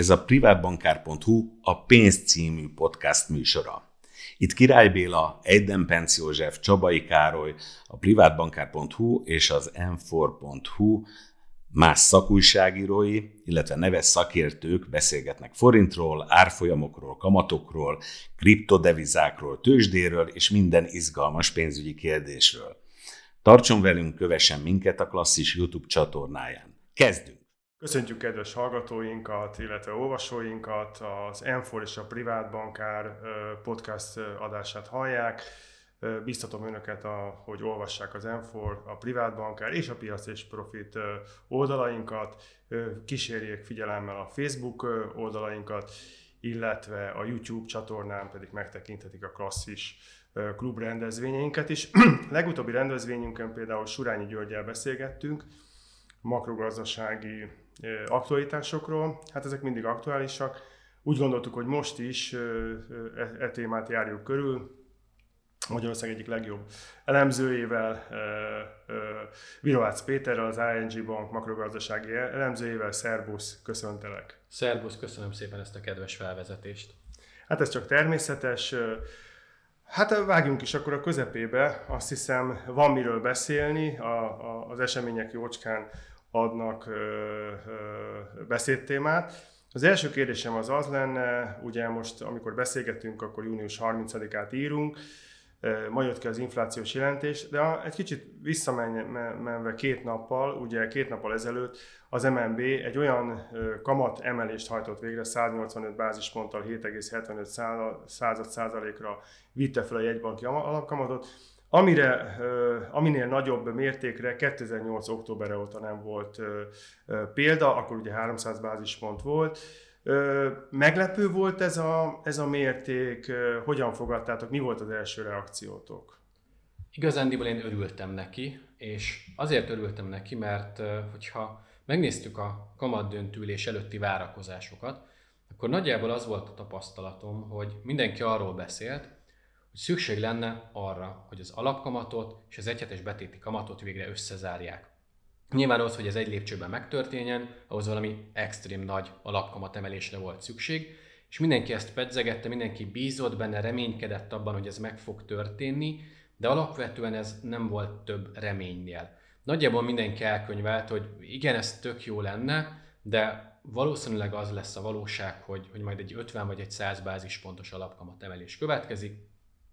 Ez a privátbankár.hu a Pénz című podcast műsora. Itt Király Béla, Eiden Penc József, Csabai Károly, a privátbankár.hu és az m4.hu más szakújságírói, illetve neves szakértők beszélgetnek forintról, árfolyamokról, kamatokról, kriptodevizákról, tőzsdéről és minden izgalmas pénzügyi kérdésről. Tartson velünk, kövessen minket a klasszis YouTube csatornáján. Kezdünk! Köszöntjük kedves hallgatóinkat, illetve olvasóinkat, az Enfor és a Privát Bankár podcast adását hallják. Biztatom önöket, a, hogy olvassák az Enfor, a Privát Bankár és a Piac és Profit oldalainkat, kísérjék figyelemmel a Facebook oldalainkat, illetve a YouTube csatornán pedig megtekinthetik a klasszis klub rendezvényeinket is. Legutóbbi rendezvényünkön például Surányi Györgyel beszélgettünk, makrogazdasági aktualitásokról. Hát ezek mindig aktuálisak. Úgy gondoltuk, hogy most is e, e témát járjuk körül. Magyarország egyik legjobb elemzőjével, Virovácz Péterrel, az ING Bank makrogazdasági elemzőjével. Szerbusz, köszöntelek! Szerbusz, köszönöm szépen ezt a kedves felvezetést! Hát ez csak természetes. Hát vágjunk is akkor a közepébe. Azt hiszem, van miről beszélni. A, a, az események jócskán adnak beszédtémát. Az első kérdésem az az lenne, ugye most, amikor beszélgetünk, akkor június 30-át írunk, ma jött ki az inflációs jelentés, de egy kicsit visszamenve két nappal, ugye két nappal ezelőtt az MNB egy olyan kamat emelést hajtott végre, 185 bázisponttal 7,75 század százalékra vitte fel a jegybanki alapkamatot, Amire, aminél nagyobb mértékre 2008. októberre óta nem volt példa, akkor ugye 300 bázispont volt. Meglepő volt ez a, ez a mérték, hogyan fogadtátok, mi volt az első reakciótok? Igazándiból én örültem neki, és azért örültem neki, mert hogyha megnéztük a kamatdöntülés előtti várakozásokat, akkor nagyjából az volt a tapasztalatom, hogy mindenki arról beszélt, hogy szükség lenne arra, hogy az alapkamatot és az egyhetes betéti kamatot végre összezárják. Nyilván az, hogy ez egy lépcsőben megtörténjen, ahhoz valami extrém nagy alapkamat emelésre volt szükség, és mindenki ezt pedzegette, mindenki bízott benne, reménykedett abban, hogy ez meg fog történni, de alapvetően ez nem volt több reménynél. Nagyjából mindenki elkönyvelt, hogy igen, ez tök jó lenne, de valószínűleg az lesz a valóság, hogy, hogy majd egy 50 vagy egy 100 bázispontos alapkamat emelés következik,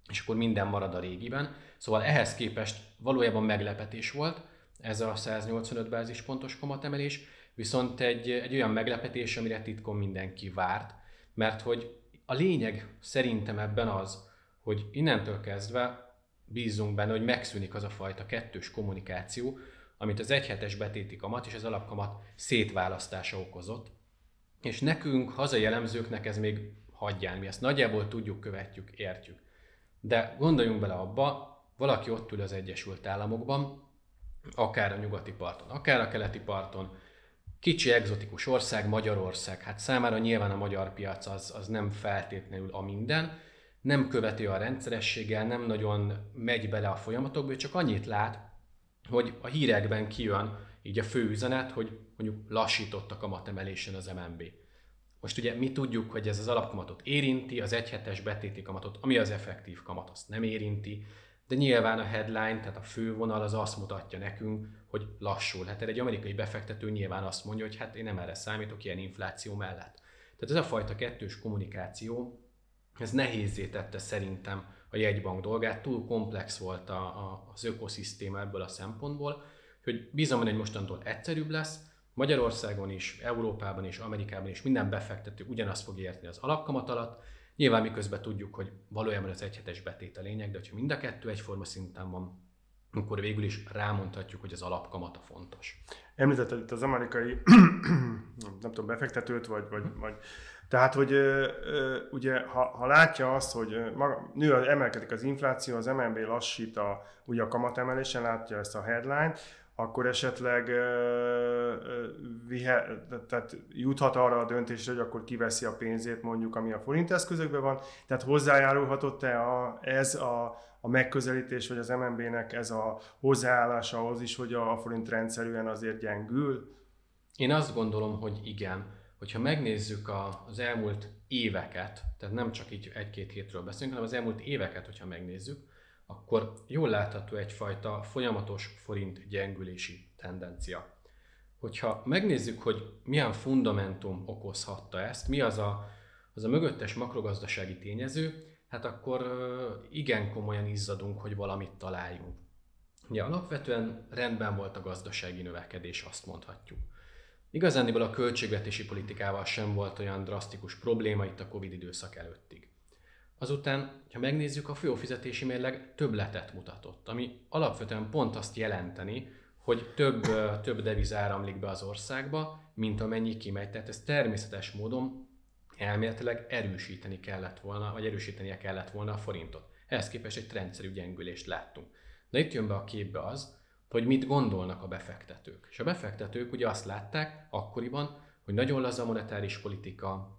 és akkor minden marad a régiben. Szóval ehhez képest valójában meglepetés volt ez a 185 bázispontos kamatemelés, viszont egy, egy olyan meglepetés, amire titkon mindenki várt, mert hogy a lényeg szerintem ebben az, hogy innentől kezdve bízunk benne, hogy megszűnik az a fajta kettős kommunikáció, amit az egyhetes betéti kamat és az alapkamat szétválasztása okozott. És nekünk, hazai elemzőknek ez még hagyján, mi ezt nagyjából tudjuk, követjük, értjük. De gondoljunk bele abba, valaki ott ül az Egyesült Államokban, akár a nyugati parton, akár a keleti parton, kicsi egzotikus ország, Magyarország, hát számára nyilván a magyar piac az, az nem feltétlenül a minden, nem követi a rendszerességgel, nem nagyon megy bele a folyamatokba, csak annyit lát, hogy a hírekben kijön így a fő üzenet, hogy mondjuk lassított a kamatemelésen az MNB. Most ugye mi tudjuk, hogy ez az alapkamatot érinti, az egyhetes betéti kamatot, ami az effektív kamat, azt nem érinti, de nyilván a headline, tehát a fővonal az azt mutatja nekünk, hogy lassul. Hát egy amerikai befektető nyilván azt mondja, hogy hát én nem erre számítok ilyen infláció mellett. Tehát ez a fajta kettős kommunikáció, ez nehézé tette szerintem a jegybank dolgát, túl komplex volt a, a, az ökoszisztéma ebből a szempontból, hogy bízom, hogy mostantól egyszerűbb lesz, Magyarországon is, Európában is, Amerikában is minden befektető ugyanazt fog érteni az alapkamat alatt. Nyilván miközben tudjuk, hogy valójában az egyhetes betét a lényeg, de ha mind a kettő egyforma szinten van, akkor végül is rámondhatjuk, hogy az alapkamata fontos. Említetted itt az amerikai, nem tudom, befektetőt, vagy, vagy, vagy tehát, hogy ugye, ha, ha látja azt, hogy maga, nő, emelkedik az infláció, az MNB lassít a, ugye a kamatemelésen, látja ezt a headline akkor esetleg vihe, tehát juthat arra a döntésre, hogy akkor kiveszi a pénzét mondjuk, ami a forint eszközökben van. Tehát hozzájárulhatott-e a, ez a, a megközelítés, vagy az MNB-nek ez a hozzáállása ahhoz is, hogy a forint rendszerűen azért gyengül? Én azt gondolom, hogy igen. hogyha megnézzük az elmúlt éveket, tehát nem csak így egy-két hétről beszélünk, hanem az elmúlt éveket, hogyha megnézzük, akkor jól látható egyfajta folyamatos forint gyengülési tendencia. Hogyha megnézzük, hogy milyen fundamentum okozhatta ezt, mi az a, az a mögöttes makrogazdasági tényező, hát akkor igen komolyan izzadunk, hogy valamit találjunk. Ugye alapvetően rendben volt a gazdasági növekedés, azt mondhatjuk. Igazániból a költségvetési politikával sem volt olyan drasztikus probléma itt a Covid időszak előttig. Azután, ha megnézzük, a folyófizetési mérleg többletet mutatott, ami alapvetően pont azt jelenteni, hogy több, több deviz áramlik be az országba, mint amennyi kimegy. Tehát ez természetes módon elméletileg erősíteni kellett volna, vagy erősítenie kellett volna a forintot. Ehhez képest egy rendszerű gyengülést láttunk. De itt jön be a képbe az, hogy mit gondolnak a befektetők. És a befektetők ugye azt látták akkoriban, hogy nagyon laza monetáris politika,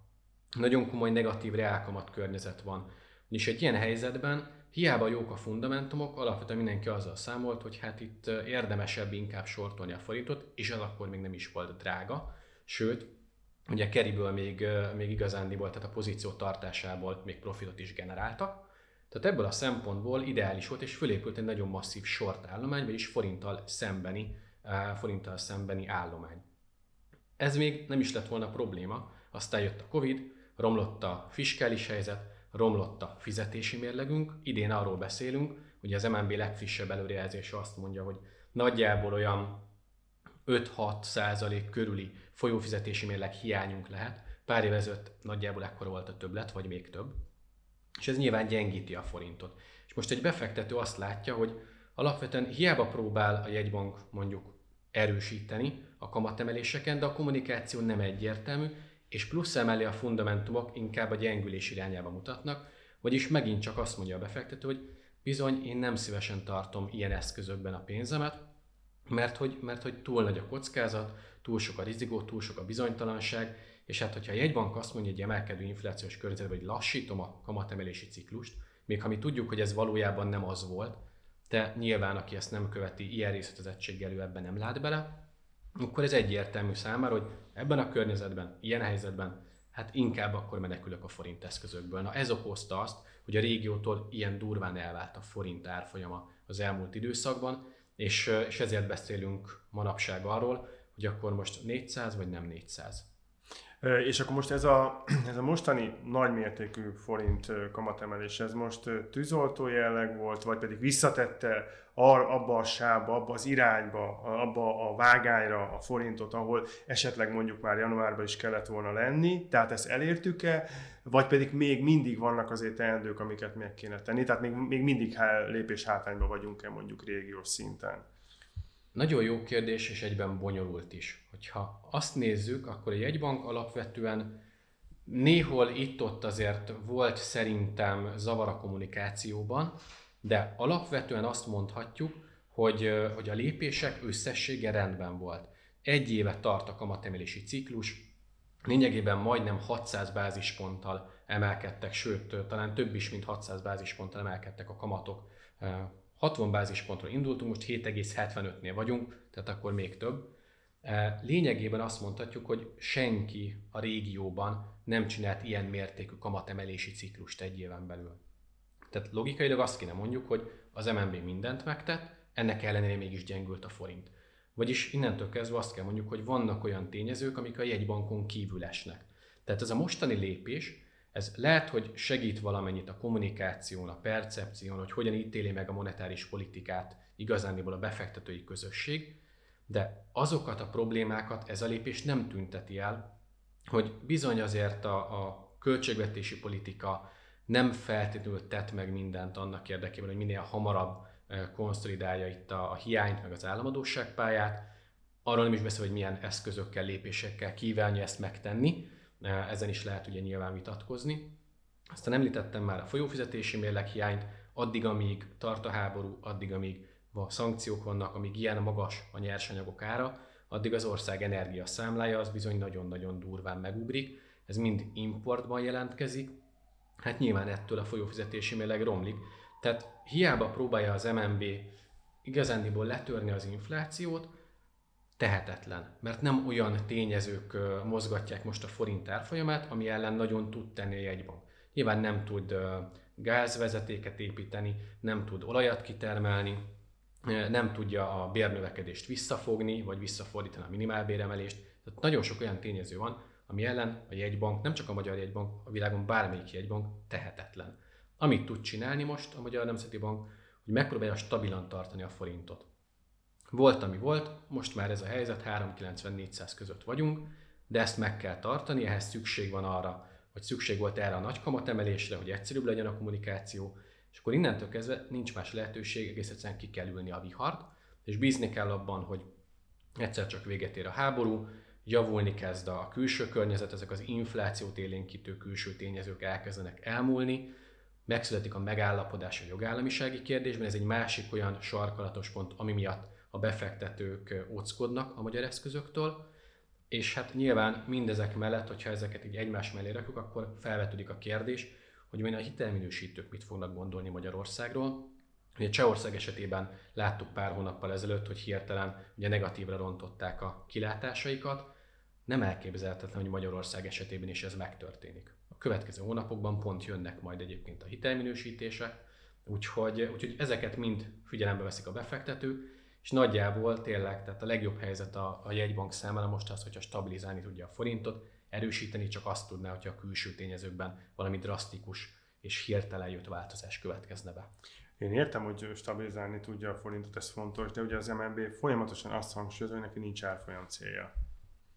nagyon komoly negatív reálkamat környezet van. És egy ilyen helyzetben hiába jók a fundamentumok, alapvetően mindenki azzal számolt, hogy hát itt érdemesebb inkább sortolni a forintot, és az akkor még nem is volt drága, sőt, ugye Keriből még, még igazándiból, tehát a pozíció tartásából még profitot is generáltak, tehát ebből a szempontból ideális volt, és fölépült egy nagyon masszív short állomány, vagyis forinttal szembeni, forinttal szembeni állomány. Ez még nem is lett volna probléma, aztán jött a Covid, romlott a fiskális helyzet, romlott a fizetési mérlegünk. Idén arról beszélünk, hogy az MNB legfrissebb előrejelzése azt mondja, hogy nagyjából olyan 5-6 százalék körüli folyófizetési mérleg hiányunk lehet. Pár év ezelőtt nagyjából ekkora volt a többlet, vagy még több. És ez nyilván gyengíti a forintot. És most egy befektető azt látja, hogy alapvetően hiába próbál a jegybank mondjuk erősíteni a kamatemeléseken, de a kommunikáció nem egyértelmű, és plusz emellé a fundamentumok inkább a gyengülés irányába mutatnak, vagyis megint csak azt mondja a befektető, hogy bizony én nem szívesen tartom ilyen eszközökben a pénzemet, mert hogy, mert hogy túl nagy a kockázat, túl sok a rizikó, túl sok a bizonytalanság, és hát hogyha a jegybank azt mondja, hogy emelkedő inflációs környezetben, hogy lassítom a kamatemelési ciklust, még ha mi tudjuk, hogy ez valójában nem az volt, de nyilván aki ezt nem követi, ilyen részletezettséggel ő ebben nem lát bele, akkor ez egyértelmű számára, hogy ebben a környezetben, ilyen helyzetben, hát inkább akkor menekülök a forint eszközökből. Na ez okozta azt, hogy a régiótól ilyen durván elvált a forint árfolyama az elmúlt időszakban, és, és ezért beszélünk manapság arról, hogy akkor most 400 vagy nem 400. És akkor most ez a, ez a mostani nagymértékű forint kamatemelés, ez most tűzoltó jelleg volt, vagy pedig visszatette abba a sába, abba az irányba, abba a vágányra a forintot, ahol esetleg mondjuk már januárban is kellett volna lenni, tehát ezt elértük-e, vagy pedig még mindig vannak azért teendők, amiket meg kéne tenni, tehát még, még mindig lépés hátrányban vagyunk-e mondjuk régiós szinten? Nagyon jó kérdés, és egyben bonyolult is. Hogyha azt nézzük, akkor a jegybank alapvetően néhol itt-ott azért volt szerintem zavar a kommunikációban, de alapvetően azt mondhatjuk, hogy, hogy a lépések összessége rendben volt. Egy éve tart a kamatemelési ciklus, lényegében majdnem 600 bázisponttal emelkedtek, sőt, talán több is, mint 600 bázisponttal emelkedtek a kamatok 60 bázispontról indultunk, most 7,75-nél vagyunk, tehát akkor még több. E, lényegében azt mondhatjuk, hogy senki a régióban nem csinált ilyen mértékű kamatemelési ciklust egy éven belül. Tehát logikailag azt kéne mondjuk, hogy az MNB mindent megtett, ennek ellenére mégis gyengült a forint. Vagyis innentől kezdve azt kell mondjuk, hogy vannak olyan tényezők, amik a jegybankon kívül esnek. Tehát ez a mostani lépés, ez lehet, hogy segít valamennyit a kommunikáción, a percepción, hogy hogyan ítéli meg a monetáris politikát igazándiból a befektetői közösség, de azokat a problémákat ez a lépés nem tünteti el, hogy bizony azért a, a költségvetési politika nem feltétlenül tett meg mindent annak érdekében, hogy minél hamarabb konszolidálja itt a, a hiányt, meg az államadóságpályát. Arról nem is beszél, hogy milyen eszközökkel, lépésekkel kívánja ezt megtenni, ezen is lehet ugye nyilván vitatkozni. Aztán említettem már a folyófizetési mérleg hiányt, addig, amíg tart a háború, addig, amíg a szankciók vannak, amíg ilyen magas a nyersanyagok ára, addig az ország energia számlája az bizony nagyon-nagyon durván megugrik. Ez mind importban jelentkezik, hát nyilván ettől a folyófizetési mérleg romlik. Tehát hiába próbálja az MNB igazándiból letörni az inflációt, tehetetlen, mert nem olyan tényezők mozgatják most a forint árfolyamát, ami ellen nagyon tud tenni a jegybank. Nyilván nem tud gázvezetéket építeni, nem tud olajat kitermelni, nem tudja a bérnövekedést visszafogni, vagy visszafordítani a minimálbéremelést. Tehát nagyon sok olyan tényező van, ami ellen a jegybank, nem csak a magyar jegybank, a világon bármelyik jegybank tehetetlen. Amit tud csinálni most a Magyar Nemzeti Bank, hogy megpróbálja stabilan tartani a forintot. Volt, ami volt, most már ez a helyzet, 390-400 között vagyunk, de ezt meg kell tartani, ehhez szükség van arra, vagy szükség volt erre a nagy kamatemelésre, hogy egyszerűbb legyen a kommunikáció, és akkor innentől kezdve nincs más lehetőség, egész egyszerűen ki kell ülni a vihart, és bízni kell abban, hogy egyszer csak véget ér a háború, javulni kezd a külső környezet, ezek az inflációt élénkítő külső tényezők elkezdenek elmúlni, megszületik a megállapodás a jogállamisági kérdésben, ez egy másik olyan sarkalatos pont, ami miatt a befektetők óckodnak a magyar eszközöktől, és hát nyilván mindezek mellett, hogyha ezeket így egymás mellé rakjuk, akkor felvetődik a kérdés, hogy a hitelminősítők mit fognak gondolni Magyarországról. Ugye Csehország esetében láttuk pár hónappal ezelőtt, hogy hirtelen ugye negatívra rontották a kilátásaikat. Nem elképzelhetetlen, hogy Magyarország esetében is ez megtörténik. A következő hónapokban pont jönnek majd egyébként a hitelminősítések, úgyhogy, úgyhogy ezeket mind figyelembe veszik a befektetők, és nagyjából tényleg, tehát a legjobb helyzet a, a jegybank számára most az, hogyha stabilizálni tudja a forintot, erősíteni csak azt tudná, hogyha a külső tényezőkben valami drasztikus és hirtelen jött változás következne be. Én értem, hogy stabilizálni tudja a forintot, ez fontos, de ugye az MLB folyamatosan azt hangsúlyozza, hogy neki nincs árfolyam célja.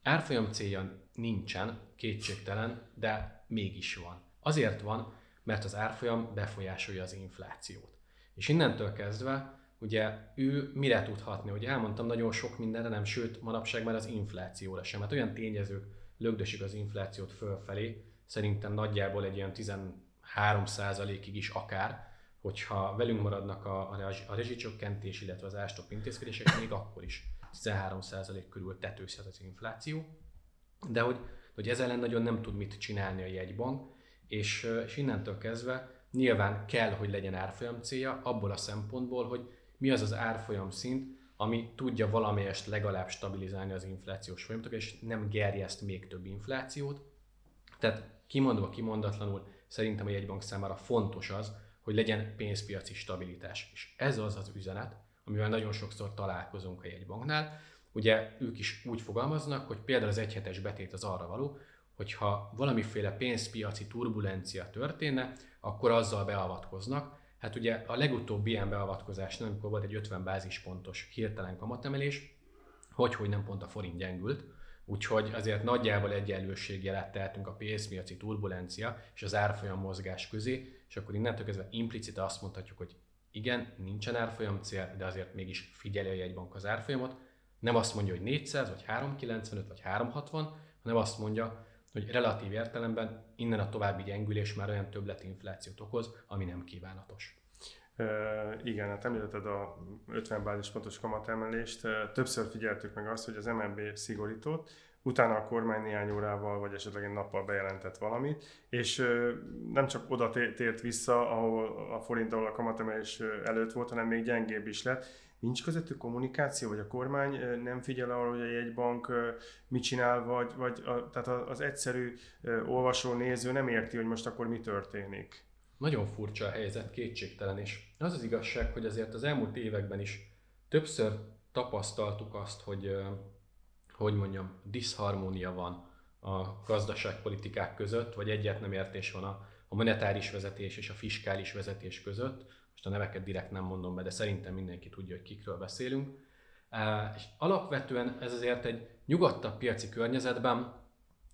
Árfolyam célja nincsen, kétségtelen, de mégis van. Azért van, mert az árfolyam befolyásolja az inflációt. És innentől kezdve ugye ő mire tudhatni, hogy elmondtam nagyon sok mindenre, nem, sőt, manapság már az inflációra sem. Hát olyan tényezők lögdösik az inflációt fölfelé, szerintem nagyjából egy ilyen 13%-ig is akár, hogyha velünk maradnak a, a rezsicsökkentés, illetve az ástop intézkedések, még akkor is 13% körül tetőzhet az infláció. De hogy, hogy ez ellen nagyon nem tud mit csinálni a jegybank, és, és innentől kezdve nyilván kell, hogy legyen árfolyam célja, abból a szempontból, hogy mi az az árfolyam szint, ami tudja valamelyest legalább stabilizálni az inflációs folyamatokat, és nem gerjeszt még több inflációt. Tehát kimondva, kimondatlanul szerintem a jegybank számára fontos az, hogy legyen pénzpiaci stabilitás. És ez az az üzenet, amivel nagyon sokszor találkozunk a jegybanknál. Ugye ők is úgy fogalmaznak, hogy például az egyhetes betét az arra való, hogyha valamiféle pénzpiaci turbulencia történne, akkor azzal beavatkoznak, Hát ugye a legutóbbi ilyen beavatkozásnál, amikor volt egy 50 bázispontos hirtelen kamatemelés, hogy, hogy nem pont a forint gyengült, úgyhogy azért nagyjából egyenlőségjelet tehetünk a pénzpiaci turbulencia és az árfolyam mozgás közé, és akkor innentől kezdve implicite azt mondhatjuk, hogy igen, nincsen árfolyam cél, de azért mégis figyeli a jegybank az árfolyamot. Nem azt mondja, hogy 400, vagy 395, vagy 360, hanem azt mondja, hogy relatív értelemben innen a további gyengülés már olyan többletinflációt okoz, ami nem kívánatos. E, igen, hát említetted a 50 bázispontos kamatemelést. Többször figyeltük meg azt, hogy az MNB szigorított, utána a kormány néhány órával, vagy esetleg egy nappal bejelentett valamit, és nem csak oda tért vissza, ahol a forint, ahol a kamatemelés előtt volt, hanem még gyengébb is lett. Nincs közöttük kommunikáció, vagy a kormány nem figyel arra, hogy a jegybank mit csinál, vagy, vagy a, tehát az egyszerű olvasó, néző nem érti, hogy most akkor mi történik. Nagyon furcsa a helyzet, kétségtelen, és az az igazság, hogy azért az elmúlt években is többször tapasztaltuk azt, hogy, hogy mondjam, diszharmónia van a gazdaságpolitikák között, vagy egyet nem értés van a, a monetáris vezetés és a fiskális vezetés között, most a neveket direkt nem mondom be, de szerintem mindenki tudja, hogy kikről beszélünk. És alapvetően ez azért egy nyugodtabb piaci környezetben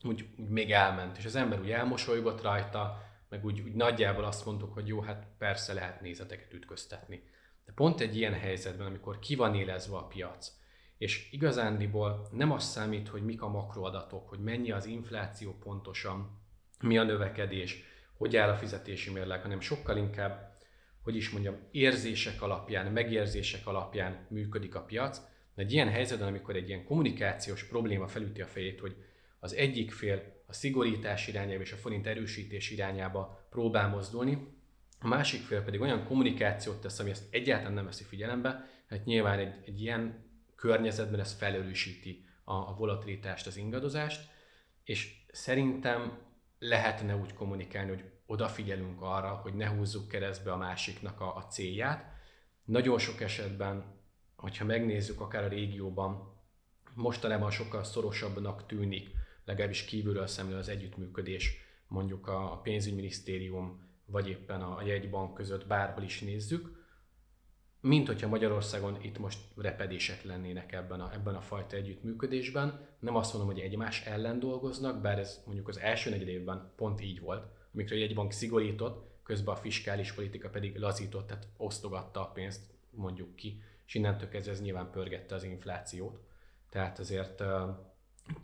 úgy, úgy még elment, és az ember úgy elmosolygott rajta, meg úgy, úgy nagyjából azt mondtuk, hogy jó, hát persze lehet nézeteket ütköztetni. De pont egy ilyen helyzetben, amikor ki van élezve a piac, és igazándiból nem az számít, hogy mik a makroadatok, hogy mennyi az infláció pontosan, mi a növekedés, hogy áll a fizetési mérleg, hanem sokkal inkább hogy is mondjam, érzések alapján, megérzések alapján működik a piac. De egy ilyen helyzetben, amikor egy ilyen kommunikációs probléma felüti a fejét, hogy az egyik fél a szigorítás irányába és a forint erősítés irányába próbál mozdulni, a másik fél pedig olyan kommunikációt tesz, ami ezt egyáltalán nem veszi figyelembe, hát nyilván egy, egy ilyen környezetben ez felelősíti a, a volatilitást, az ingadozást, és szerintem lehetne úgy kommunikálni, hogy odafigyelünk arra, hogy ne húzzuk keresztbe a másiknak a, a célját. Nagyon sok esetben, hogyha megnézzük akár a régióban, mostanában sokkal szorosabbnak tűnik, legalábbis kívülről szemlélő az együttműködés, mondjuk a pénzügyminisztérium vagy éppen a jegybank között bárhol is nézzük, mint hogyha Magyarországon itt most repedések lennének ebben a, ebben a fajta együttműködésben. Nem azt mondom, hogy egymás ellen dolgoznak, bár ez mondjuk az első negyed évben pont így volt, amikor a jegybank szigorított, közben a fiskális politika pedig lazított, tehát osztogatta a pénzt, mondjuk ki, és innentől kezdve ez nyilván pörgette az inflációt. Tehát azért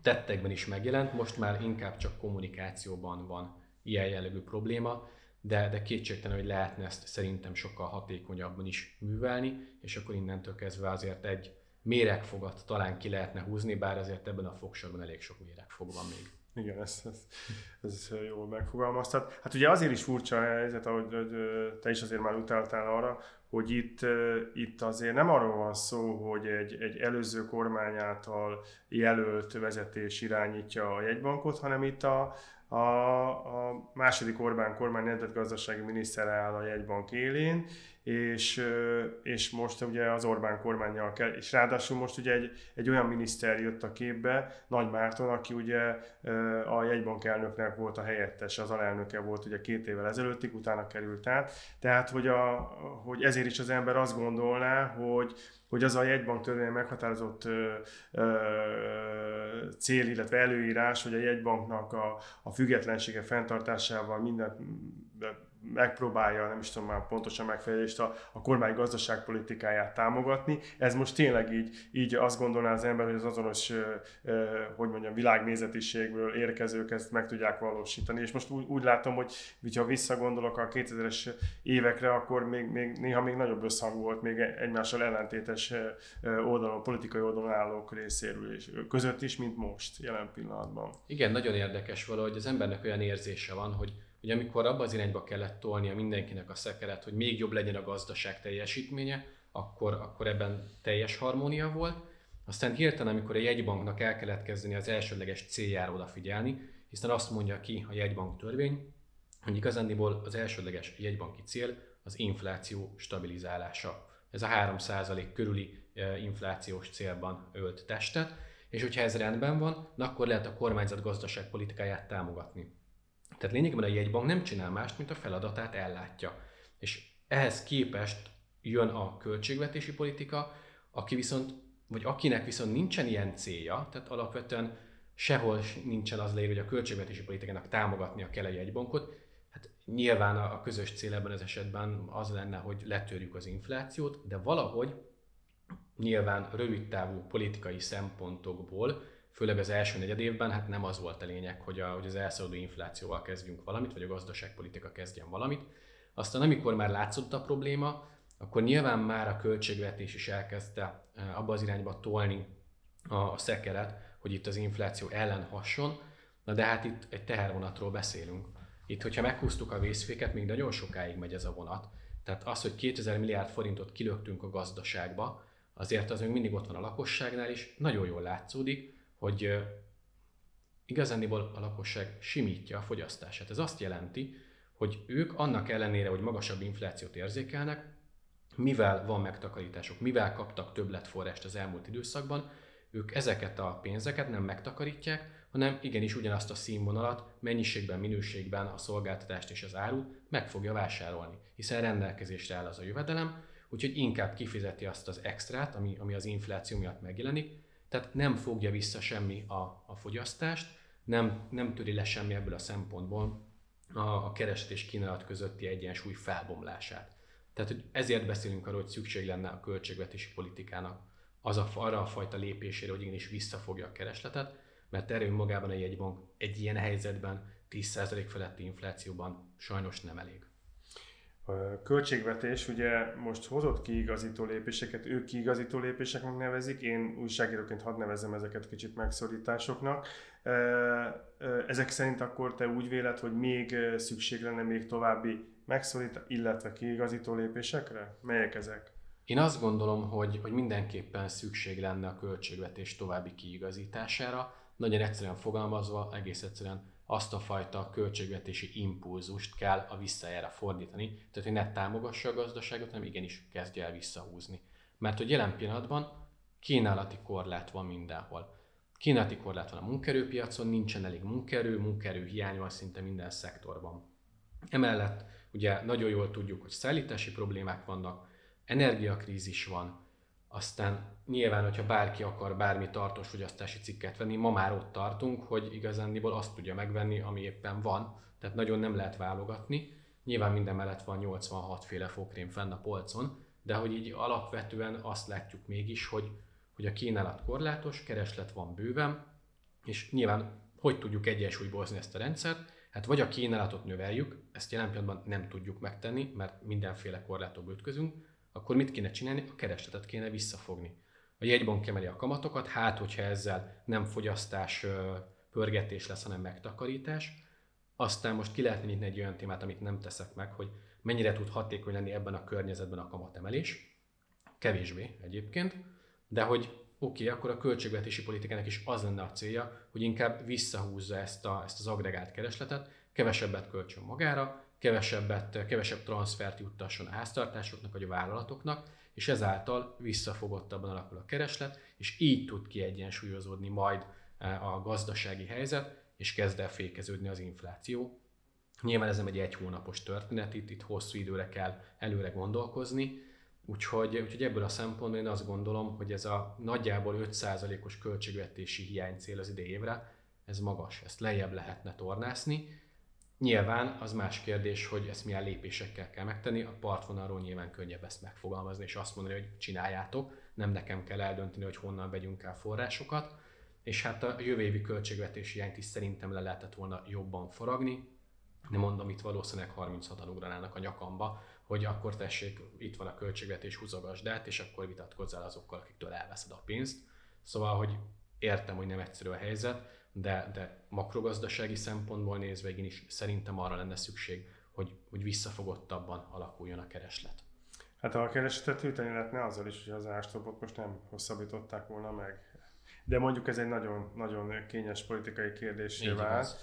tettekben is megjelent, most már inkább csak kommunikációban van ilyen jellegű probléma, de, de kétségtelen, hogy lehetne ezt szerintem sokkal hatékonyabban is művelni, és akkor innentől kezdve azért egy méregfogat talán ki lehetne húzni, bár azért ebben a fogsorban elég sok méregfog van még. Igen, ez, ez, ez jól megfogalmaztad. Hát ugye azért is furcsa a helyzet, ahogy te is azért már utaltál arra, hogy itt, itt azért nem arról van szó, hogy egy, egy előző kormány által jelölt vezetés irányítja a jegybankot, hanem itt a, a, a második Orbán kormány nemzetgazdasági minisztere áll a jegybank élén, és, és most ugye az Orbán kormányjal kell, és ráadásul most ugye egy, egy olyan miniszter jött a képbe, Nagy Márton, aki ugye a jegybank elnöknek volt a helyettes, az alelnöke volt ugye két évvel ezelőttig, utána került át, tehát hogy, a, hogy ezért is az ember azt gondolná, hogy, hogy az a jegybank törvény meghatározott ö, ö, cél, illetve előírás, hogy a jegybanknak a, a függetlensége fenntartásával mindent megpróbálja, nem is tudom már pontosan megfelelést, a, a kormány gazdaságpolitikáját támogatni. Ez most tényleg így, így azt gondolná az ember, hogy az azonos, hogy mondjam, világnézetiségből érkezők ezt meg tudják valósítani. És most úgy, úgy látom, hogy ha visszagondolok a 2000-es évekre, akkor még, még néha még nagyobb összhang volt, még egymással ellentétes oldalon, politikai oldalon állók részéről és között is, mint most, jelen pillanatban. Igen, nagyon érdekes valahogy az embernek olyan érzése van, hogy hogy amikor abba az irányba kellett tolnia mindenkinek a szekeret, hogy még jobb legyen a gazdaság teljesítménye, akkor, akkor ebben teljes harmónia volt. Aztán hirtelen, amikor a jegybanknak el kellett kezdeni az elsődleges céljára odafigyelni, hiszen azt mondja ki a jegybank törvény, hogy igazándiból az elsődleges jegybanki cél az infláció stabilizálása. Ez a 3% körüli e, inflációs célban ölt testet, és hogyha ez rendben van, akkor lehet a kormányzat gazdaságpolitikáját támogatni. Tehát lényegében a jegybank nem csinál mást, mint a feladatát ellátja. És ehhez képest jön a költségvetési politika, aki viszont, vagy akinek viszont nincsen ilyen célja, tehát alapvetően sehol nincsen az leír, hogy a költségvetési politikának támogatnia kell a jegybankot, hát nyilván a közös cél ebben az esetben az lenne, hogy letörjük az inflációt, de valahogy nyilván rövid távú politikai szempontokból főleg az első negyed évben, hát nem az volt a lényeg, hogy, a, hogy az elszaladó inflációval kezdjünk valamit, vagy a gazdaságpolitika kezdjen valamit. Aztán amikor már látszott a probléma, akkor nyilván már a költségvetés is elkezdte eh, abba az irányba tolni a, a szekeret, hogy itt az infláció ellen hasson, na de hát itt egy tehervonatról beszélünk. Itt, hogyha meghúztuk a vészféket, még nagyon sokáig megy ez a vonat. Tehát az, hogy 2000 milliárd forintot kilöktünk a gazdaságba, azért az még mindig ott van a lakosságnál is, nagyon jól látszódik, hogy igazániból a lakosság simítja a fogyasztását. Ez azt jelenti, hogy ők annak ellenére, hogy magasabb inflációt érzékelnek, mivel van megtakarítások, mivel kaptak többletforrást az elmúlt időszakban, ők ezeket a pénzeket nem megtakarítják, hanem igenis ugyanazt a színvonalat, mennyiségben, minőségben a szolgáltatást és az árut meg fogja vásárolni, hiszen rendelkezésre áll az a jövedelem, úgyhogy inkább kifizeti azt az extrát, ami, ami az infláció miatt megjelenik, tehát nem fogja vissza semmi a, a fogyasztást, nem, nem töri le semmi ebből a szempontból a, a kereslet és kínálat közötti egyensúly felbomlását. Tehát hogy ezért beszélünk arról, hogy szükség lenne a költségvetési politikának az a, arra a fajta lépésére, hogy igenis visszafogja a keresletet, mert erő magában a jegybank egy ilyen helyzetben 10% feletti inflációban sajnos nem elég. Költségvetés ugye most hozott kiigazító lépéseket, ők kiigazító lépéseknek nevezik, én újságíróként hadd nevezem ezeket kicsit megszorításoknak. Ezek szerint akkor te úgy véled, hogy még szükség lenne még további megszorítás, illetve kiigazító lépésekre? Melyek ezek? Én azt gondolom, hogy, hogy mindenképpen szükség lenne a költségvetés további kiigazítására. Nagyon egyszerűen fogalmazva, egész egyszerűen azt a fajta költségvetési impulzust kell a visszajára fordítani, tehát hogy ne támogassa a gazdaságot, hanem igenis kezdje el visszahúzni. Mert hogy jelen pillanatban kínálati korlát van mindenhol. Kínálati korlát van a munkerőpiacon, nincsen elég munkerő, munkerő hiány van szinte minden szektorban. Emellett ugye nagyon jól tudjuk, hogy szállítási problémák vannak, energiakrízis van, aztán nyilván, hogyha bárki akar bármi tartós fogyasztási cikket venni, ma már ott tartunk, hogy igazándiból azt tudja megvenni, ami éppen van, tehát nagyon nem lehet válogatni. Nyilván minden mellett van 86 féle fókrém fenn a polcon, de hogy így alapvetően azt látjuk mégis, hogy, hogy a kínálat korlátos, kereslet van bőven, és nyilván hogy tudjuk egyensúlyba hozni ezt a rendszert? Hát vagy a kínálatot növeljük, ezt jelen pillanatban nem tudjuk megtenni, mert mindenféle korlátokba ütközünk, akkor mit kéne csinálni? A keresletet kéne visszafogni. A jegybank emeli a kamatokat, hát hogyha ezzel nem fogyasztás pörgetés lesz, hanem megtakarítás. Aztán most ki lehetne nyitni egy olyan témát, amit nem teszek meg, hogy mennyire tud hatékony lenni ebben a környezetben a kamatemelés. Kevésbé egyébként, de hogy oké, okay, akkor a költségvetési politikának is az lenne a célja, hogy inkább visszahúzza ezt, a, ezt az agregált keresletet, kevesebbet költsön magára, kevesebbet, kevesebb transfert juttasson a háztartásoknak vagy a vállalatoknak, és ezáltal visszafogottabban alakul a kereslet, és így tud kiegyensúlyozódni majd e, a gazdasági helyzet, és kezd el fékeződni az infláció. Nyilván ez nem egy egy hónapos történet, itt, itt hosszú időre kell előre gondolkozni, úgyhogy, úgyhogy ebből a szempontból én azt gondolom, hogy ez a nagyjából 5%-os költségvetési hiány cél az idei évre, ez magas, ezt lejjebb lehetne tornászni, Nyilván az más kérdés, hogy ezt milyen lépésekkel kell megtenni. A partvonalról nyilván könnyebb ezt megfogalmazni, és azt mondani, hogy csináljátok, nem nekem kell eldönteni, hogy honnan vegyünk el forrásokat. És hát a jövő évi költségvetési hiányt is szerintem le lehetett volna jobban foragni. Nem mondom, itt valószínűleg 36-an ugranának a nyakamba, hogy akkor tessék, itt van a költségvetés, húzogasd át, és akkor vitatkozzál azokkal, akiktől elveszed a pénzt. Szóval, hogy értem, hogy nem egyszerű a helyzet, de, de makrogazdasági szempontból nézve is szerintem arra lenne szükség, hogy, hogy visszafogottabban alakuljon a kereslet. Hát ha a keresletet hűteni lehetne azzal is, hogy az árstopot most nem hosszabbították volna meg. De mondjuk ez egy nagyon, nagyon kényes politikai kérdésé vált.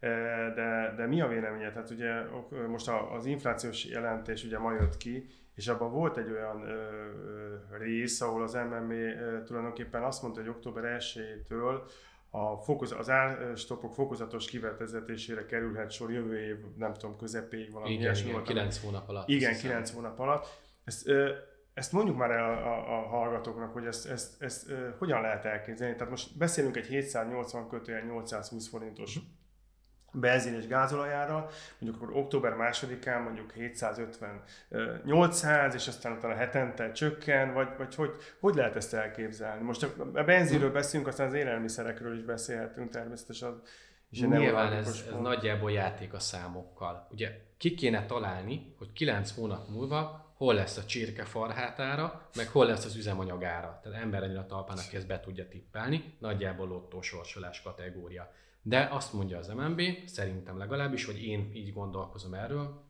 E, de, de mi a véleménye? Tehát ugye most az inflációs jelentés ugye ma jött ki, és abban volt egy olyan ö, rész, ahol az MMA tulajdonképpen azt mondta, hogy október 1-től a fokoz, az árstopok fokozatos kivezetésére kerülhet sor jövő év, nem tudom, közepéig valami igen, ilyesmi. Igen, 9 hónap alatt. Igen, 9 hónap alatt. Ezt, ezt mondjuk már el a, a, a hallgatóknak, hogy ezt, ezt, ezt, ezt hogyan lehet elképzelni. Tehát most beszélünk egy 780 kötően 820 forintos uh-huh benzin és gázolajára, mondjuk akkor október másodikán mondjuk 750 800, és aztán utána hetente csökken, vagy, vagy hogy, hogy lehet ezt elképzelni? Most a benzinről beszélünk, aztán az élelmiszerekről is beszélhetünk természetesen. És Nyilván ez, ez nagyjából játék a számokkal. Ugye ki kéne találni, hogy 9 hónap múlva hol lesz a csirke farhátára, meg hol lesz az üzemanyagára. Tehát ember a talpának ezt be tudja tippelni, nagyjából lottósorsolás kategória. De azt mondja az MNB, szerintem legalábbis, vagy én így gondolkozom erről,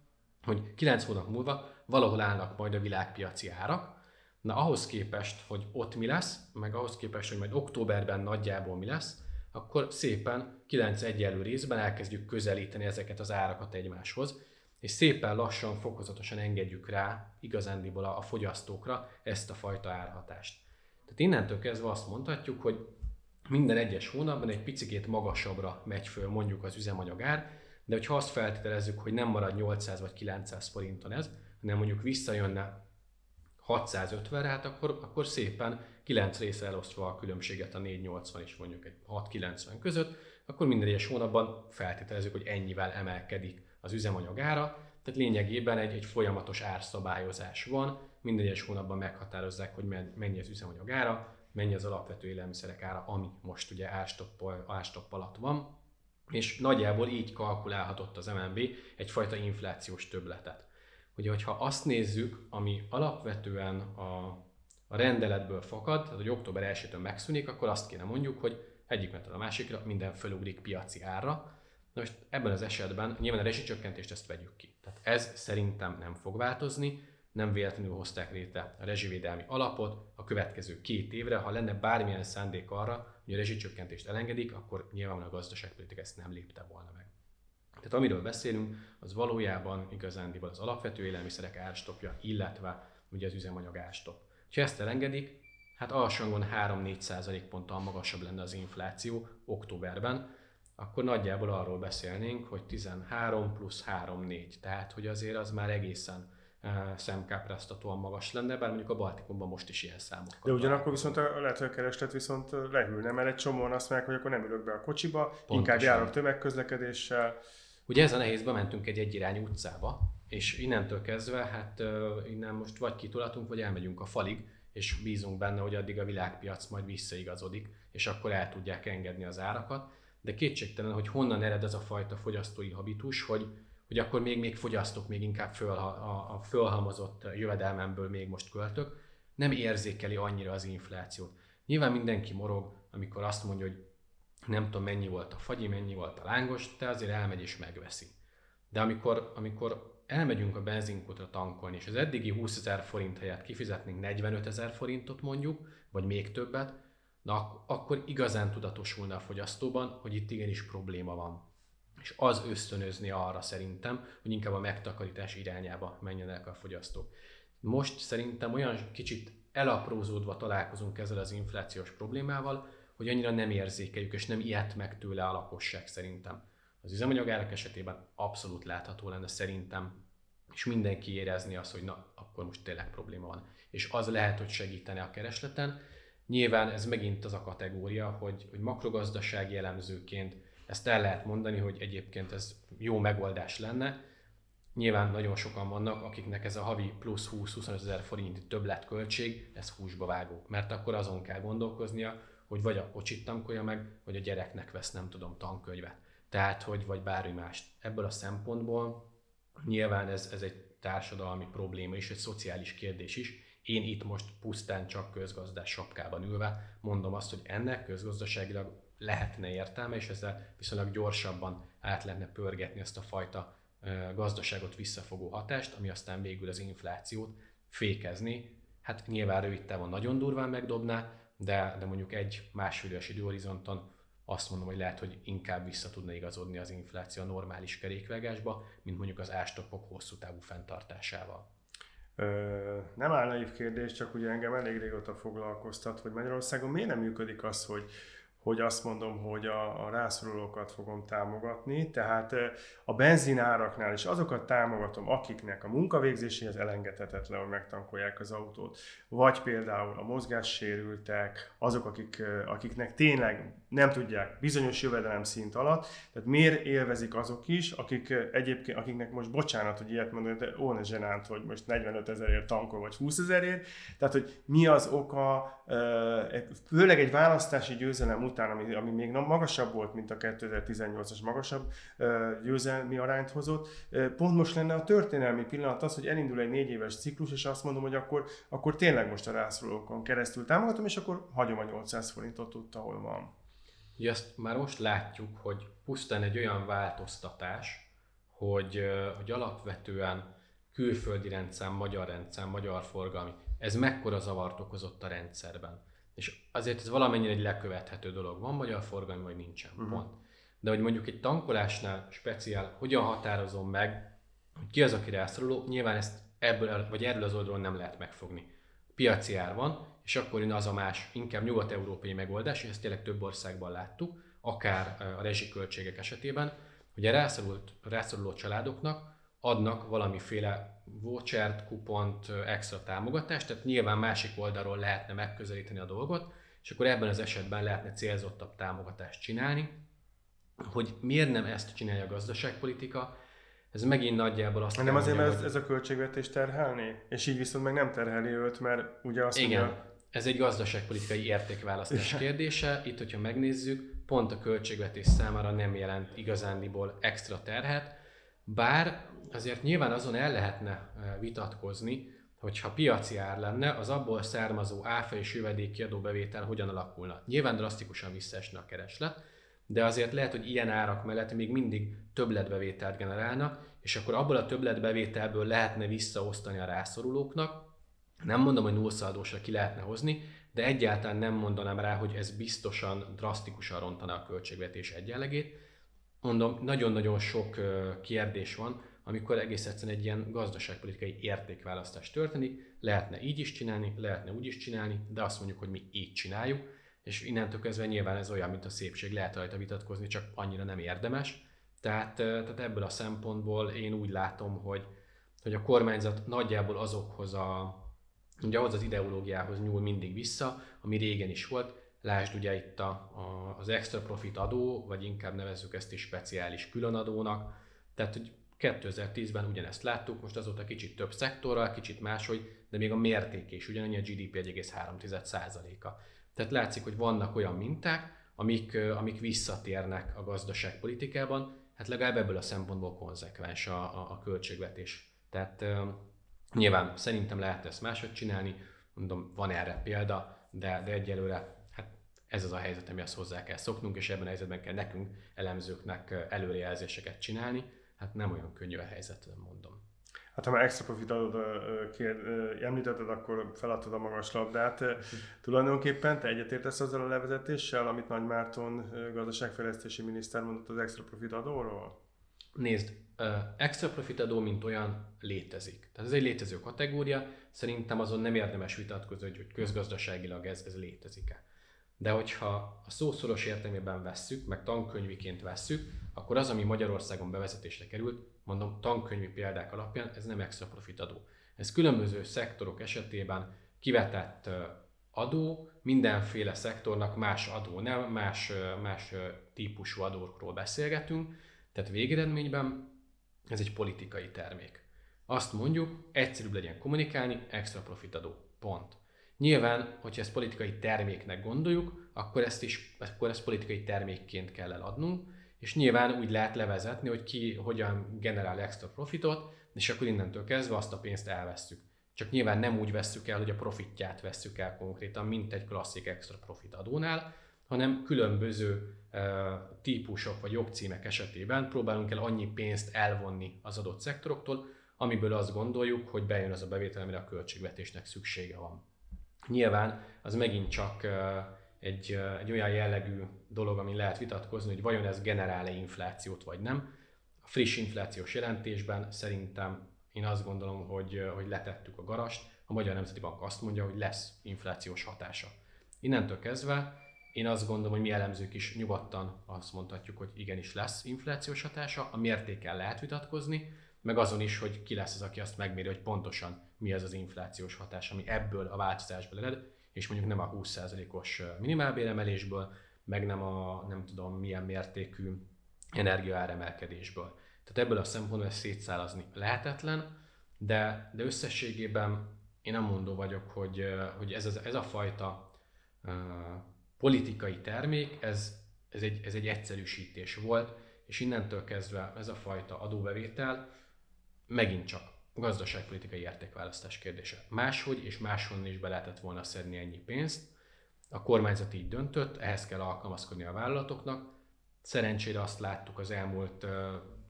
hogy 9 hónap múlva valahol állnak majd a világpiaci árak, Na ahhoz képest, hogy ott mi lesz, meg ahhoz képest, hogy majd októberben nagyjából mi lesz, akkor szépen 9 egyelő részben elkezdjük közelíteni ezeket az árakat egymáshoz, és szépen lassan, fokozatosan engedjük rá igazándiból a fogyasztókra ezt a fajta árhatást. Tehát innentől kezdve azt mondhatjuk, hogy minden egyes hónapban egy picit magasabbra megy föl mondjuk az üzemanyagár, de hogyha azt feltételezzük, hogy nem marad 800 vagy 900 forinton ez, hanem mondjuk visszajönne 650-re, hát akkor, akkor szépen 9 része elosztva a különbséget a 480 és mondjuk egy 690 között, akkor minden egyes hónapban feltételezzük, hogy ennyivel emelkedik az üzemanyag ára, tehát lényegében egy, egy folyamatos árszabályozás van, minden egyes hónapban meghatározzák, hogy mennyi az üzemanyag ára, mennyi az alapvető élelmiszerek ára, ami most ugye árstopp alatt van, és nagyjából így kalkulálhatott az MNB egyfajta inflációs töbletet. Ugye, hogyha azt nézzük, ami alapvetően a, a rendeletből fakad, tehát hogy október 1-től megszűnik, akkor azt kéne mondjuk, hogy egyik metod a másikra minden fölugrik piaci ára. Na most ebben az esetben nyilván a rezsicsökkentést ezt vegyük ki. Tehát ez szerintem nem fog változni, nem véletlenül hozták létre a rezsivédelmi alapot a következő két évre. Ha lenne bármilyen szándék arra, hogy a rezsicsökkentést elengedik, akkor nyilvánvalóan a gazdaságpolitika ezt nem lépte volna meg. Tehát amiről beszélünk, az valójában igazándiból az alapvető élelmiszerek árstopja, illetve ugye az üzemanyag árstop. Ha ezt elengedik, hát alsangon 3-4 százalékponttal magasabb lenne az infláció októberben, akkor nagyjából arról beszélnénk, hogy 13 plusz 3-4, tehát hogy azért az már egészen szemkápráztatóan magas lenne, bár mondjuk a Baltikumban most is ilyen számok. De ugyanakkor viszont a, lehet, hogy a kereslet viszont lehűlne, mert egy csomóan azt mondják, hogy akkor nem ülök be a kocsiba, Pontosan. inkább járok tömegközlekedéssel. Ugye ez a nehéz, bementünk egy egyirányú utcába, és innentől kezdve, hát innen most vagy kitolatunk, vagy elmegyünk a falig, és bízunk benne, hogy addig a világpiac majd visszaigazodik, és akkor el tudják engedni az árakat. De kétségtelen, hogy honnan ered ez a fajta fogyasztói habitus, hogy hogy akkor még, még fogyasztok, még inkább föl, a, a fölhalmozott jövedelmemből még most költök, nem érzékeli annyira az inflációt. Nyilván mindenki morog, amikor azt mondja, hogy nem tudom mennyi volt a fagyi, mennyi volt a lángos, te azért elmegy és megveszi. De amikor, amikor elmegyünk a benzinkutra tankolni, és az eddigi 20 ezer forint helyett kifizetnénk 45 ezer forintot mondjuk, vagy még többet, na akkor igazán tudatosulna a fogyasztóban, hogy itt igenis probléma van és az ösztönözni arra szerintem, hogy inkább a megtakarítás irányába menjenek a fogyasztók. Most szerintem olyan kicsit elaprózódva találkozunk ezzel az inflációs problémával, hogy annyira nem érzékeljük, és nem ilyet meg tőle a lakosság szerintem. Az üzemanyagárak esetében abszolút látható lenne szerintem, és mindenki érezni azt, hogy na, akkor most tényleg probléma van. És az lehet, hogy segítene a keresleten. Nyilván ez megint az a kategória, hogy, hogy makrogazdasági elemzőként ezt el lehet mondani, hogy egyébként ez jó megoldás lenne. Nyilván nagyon sokan vannak, akiknek ez a havi plusz 20-25 ezer forint többletköltség, ez húsba vágó. Mert akkor azon kell gondolkoznia, hogy vagy a kocsit tankolja meg, vagy a gyereknek vesz, nem tudom, tankönyvet. Tehát, hogy vagy bármi mást. Ebből a szempontból nyilván ez, ez egy társadalmi probléma és egy szociális kérdés is. Én itt most pusztán csak közgazdás sapkában ülve mondom azt, hogy ennek közgazdaságilag lehetne értelme, és ezzel viszonylag gyorsabban át lehetne pörgetni ezt a fajta gazdaságot visszafogó hatást, ami aztán végül az inflációt fékezni. Hát nyilván rövid távon nagyon durván megdobná, de, de mondjuk egy másfél éves időhorizonton azt mondom, hogy lehet, hogy inkább vissza tudna igazodni az infláció a normális kerékvágásba, mint mondjuk az ástopok hosszú távú fenntartásával. Ö, nem áll naív kérdés, csak ugye engem elég régóta foglalkoztat, hogy Magyarországon miért nem működik az, hogy hogy azt mondom, hogy a, a rászorulókat fogom támogatni, tehát a benzináraknál is azokat támogatom, akiknek a munkavégzéséhez elengedhetetlen, hogy megtankolják az autót, vagy például a mozgássérültek, azok, akik, akiknek tényleg nem tudják bizonyos jövedelem szint alatt, tehát miért élvezik azok is, akik egyébként, akiknek most bocsánat, hogy ilyet mondom, de ó, ne zsenánt, hogy most 45 ezerért tankol, vagy 20 ezerért, tehát hogy mi az oka, főleg egy választási győzelem után, ami, ami még magasabb volt, mint a 2018-as magasabb győzelmi arányt hozott, pont most lenne a történelmi pillanat az, hogy elindul egy négy éves ciklus, és azt mondom, hogy akkor, akkor tényleg most a rászorulókon keresztül támogatom, és akkor hagyom a 800 forintot ott, ahol van. Ugye azt már most látjuk, hogy pusztán egy olyan változtatás, hogy, hogy alapvetően külföldi rendszám, magyar rendszám, magyar forgalmi, ez mekkora zavart okozott a rendszerben. És azért ez valamennyire egy lekövethető dolog. Van magyar forgalmi, vagy nincsen. Uh-huh. Pont. De hogy mondjuk egy tankolásnál speciál, hogyan határozom meg, hogy ki az, aki rászoruló, nyilván ezt ebből, vagy erről az oldalon nem lehet megfogni. Piaci ár van, és akkor jön az a más, inkább nyugat-európai megoldás, és ezt tényleg több országban láttuk, akár a rezsiköltségek esetében, hogy a rászorult, rászoruló családoknak adnak valamiféle vouchert, kupont, extra támogatást, tehát nyilván másik oldalról lehetne megközelíteni a dolgot, és akkor ebben az esetben lehetne célzottabb támogatást csinálni. Hogy miért nem ezt csinálja a gazdaságpolitika, ez megint nagyjából azt Nem azért, mert ez, ez a költségvetés terhelni? És így viszont meg nem terheli őt, mert ugye azt Igen, mondja... ez egy gazdaságpolitikai értékválasztás kérdése. Itt, hogyha megnézzük, pont a költségvetés számára nem jelent igazándiból extra terhet, bár azért nyilván azon el lehetne eh, vitatkozni, hogyha piaci ár lenne, az abból származó áfa és jövedéki adóbevétel hogyan alakulna. Nyilván drasztikusan visszaesne a kereslet, de azért lehet, hogy ilyen árak mellett még mindig többletbevételt generálnak, és akkor abból a többletbevételből lehetne visszaosztani a rászorulóknak. Nem mondom, hogy nullszaldósra ki lehetne hozni, de egyáltalán nem mondanám rá, hogy ez biztosan drasztikusan rontana a költségvetés egyenlegét. Mondom, nagyon-nagyon sok kérdés van, amikor egész egyszerűen egy ilyen gazdaságpolitikai értékválasztás történik. Lehetne így is csinálni, lehetne úgy is csinálni, de azt mondjuk, hogy mi így csináljuk, és innentől kezdve nyilván ez olyan, mint a szépség, lehet rajta vitatkozni, csak annyira nem érdemes. Tehát, tehát ebből a szempontból én úgy látom, hogy, hogy a kormányzat nagyjából azokhoz a, ugye ahhoz az ideológiához nyúl mindig vissza, ami régen is volt. Lásd ugye itt a, a, az extra profit adó, vagy inkább nevezzük ezt is speciális különadónak. Tehát, hogy 2010-ben ugyanezt láttuk, most azóta kicsit több szektorral, kicsit máshogy, de még a mérték is ugyanannyi a GDP 1,3%-a. Tehát látszik, hogy vannak olyan minták, amik, amik visszatérnek a gazdaságpolitikában, hát legalább ebből a szempontból konzekvens a, a, a költségvetés. Tehát nyilván szerintem lehet ezt máshogy csinálni, mondom, van erre példa, de, de egyelőre ez az a helyzet, amihez hozzá kell szoknunk, és ebben a helyzetben kell nekünk, elemzőknek előrejelzéseket csinálni. Hát nem olyan könnyű a helyzet, mondom. Hát ha már extra profit adod, kér, említetted, akkor feladtad a magas labdát. Tulajdonképpen te egyetértesz azzal a levezetéssel, amit Nagy Márton gazdaságfejlesztési miniszter mondott az extra profit adóról? Nézd, extra profit adó, mint olyan létezik. Tehát ez egy létező kategória, szerintem azon nem érdemes vitatkozni, hogy közgazdaságilag ez, ez létezik-e. De hogyha a szószoros értelmében vesszük, meg tankönyviként vesszük, akkor az, ami Magyarországon bevezetésre került, mondom tankönyvi példák alapján, ez nem extra profit adó. Ez különböző szektorok esetében kivetett adó, mindenféle szektornak más adó, nem más, más típusú adókról beszélgetünk, tehát végeredményben ez egy politikai termék. Azt mondjuk, egyszerűbb legyen kommunikálni, extra profit adó. Pont. Nyilván, hogyha ezt politikai terméknek gondoljuk, akkor ezt is akkor ezt politikai termékként kell eladnunk, és nyilván úgy lehet levezetni, hogy ki hogyan generál extra profitot, és akkor innentől kezdve azt a pénzt elvesztük. Csak nyilván nem úgy vesszük el, hogy a profitját vesszük el konkrétan, mint egy klasszik extra profit adónál, hanem különböző típusok vagy jogcímek esetében próbálunk el annyi pénzt elvonni az adott szektoroktól, amiből azt gondoljuk, hogy bejön az a bevétel, amire a költségvetésnek szüksége van. Nyilván az megint csak egy, egy olyan jellegű dolog, amin lehet vitatkozni, hogy vajon ez generál-e inflációt vagy nem. A friss inflációs jelentésben szerintem én azt gondolom, hogy, hogy letettük a garast. A Magyar Nemzeti Bank azt mondja, hogy lesz inflációs hatása. Innentől kezdve én azt gondolom, hogy mi elemzők is nyugodtan azt mondhatjuk, hogy igenis lesz inflációs hatása, a mértékkel lehet vitatkozni, meg azon is, hogy ki lesz az, aki azt megméri, hogy pontosan mi az az inflációs hatás, ami ebből a változásból ered, és mondjuk nem a 20%-os minimálbéremelésből, meg nem a nem tudom milyen mértékű energiaáremelkedésből. Tehát ebből a szempontból ezt szétszálazni lehetetlen, de, de összességében én nem mondó vagyok, hogy, hogy ez, az, ez a fajta uh, politikai termék, ez, ez, egy, ez egy egyszerűsítés volt, és innentől kezdve ez a fajta adóbevétel megint csak gazdaságpolitikai értékválasztás kérdése. Máshogy és máshonnan is be lehetett volna szedni ennyi pénzt. A kormányzat így döntött, ehhez kell alkalmazkodni a vállalatoknak. Szerencsére azt láttuk az elmúlt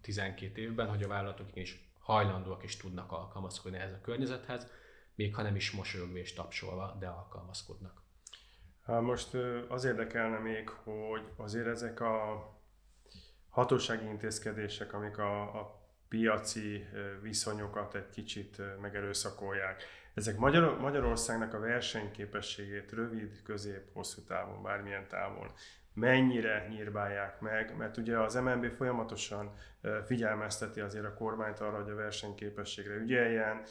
12 évben, hogy a vállalatok is hajlandóak és tudnak alkalmazkodni ehhez a környezethez, még ha nem is mosolyogva és tapsolva, de alkalmazkodnak. Most az érdekelne még, hogy azért ezek a hatósági intézkedések, amik a, a piaci viszonyokat egy kicsit megerőszakolják. Ezek Magyar, Magyarországnak a versenyképességét rövid, közép, hosszú távon, bármilyen távon mennyire nyírbálják meg, mert ugye az MNB folyamatosan figyelmezteti azért a kormányt arra, hogy a versenyképességre ügyeljen,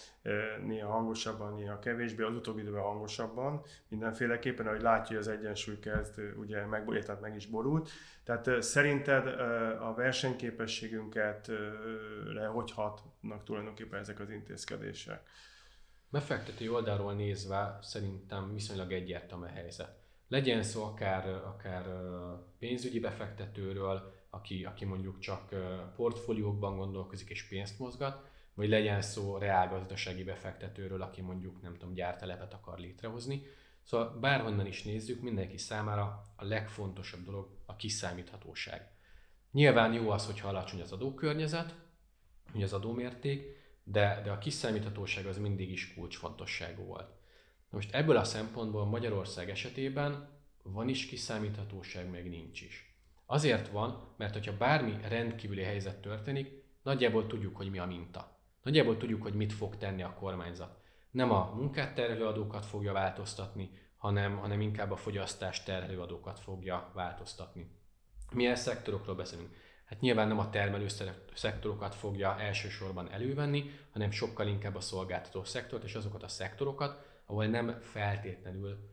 néha hangosabban, néha kevésbé, az utóbbi időben hangosabban, mindenféleképpen, ahogy látja, hogy az egyensúly kezd ugye meg, tehát meg is borult. Tehát szerinted a versenyképességünket hogy hatnak tulajdonképpen ezek az intézkedések? Befektető oldalról nézve szerintem viszonylag egyértelmű a helyzet legyen szó akár, akár pénzügyi befektetőről, aki, aki mondjuk csak portfóliókban gondolkozik és pénzt mozgat, vagy legyen szó reálgazdasági befektetőről, aki mondjuk nem tudom, gyártelepet akar létrehozni. Szóval bárhonnan is nézzük, mindenki számára a legfontosabb dolog a kiszámíthatóság. Nyilván jó az, hogyha alacsony az adókörnyezet, hogy az adómérték, de, de a kiszámíthatóság az mindig is kulcsfontosságú volt. Most ebből a szempontból Magyarország esetében van is kiszámíthatóság, meg nincs is. Azért van, mert hogyha bármi rendkívüli helyzet történik, nagyjából tudjuk, hogy mi a minta. Nagyjából tudjuk, hogy mit fog tenni a kormányzat. Nem a munkát terhelő adókat fogja változtatni, hanem, hanem inkább a fogyasztás terhelő adókat fogja változtatni. Milyen szektorokról beszélünk? Hát nyilván nem a termelő szektorokat fogja elsősorban elővenni, hanem sokkal inkább a szolgáltató szektort és azokat a szektorokat, ahol nem feltétlenül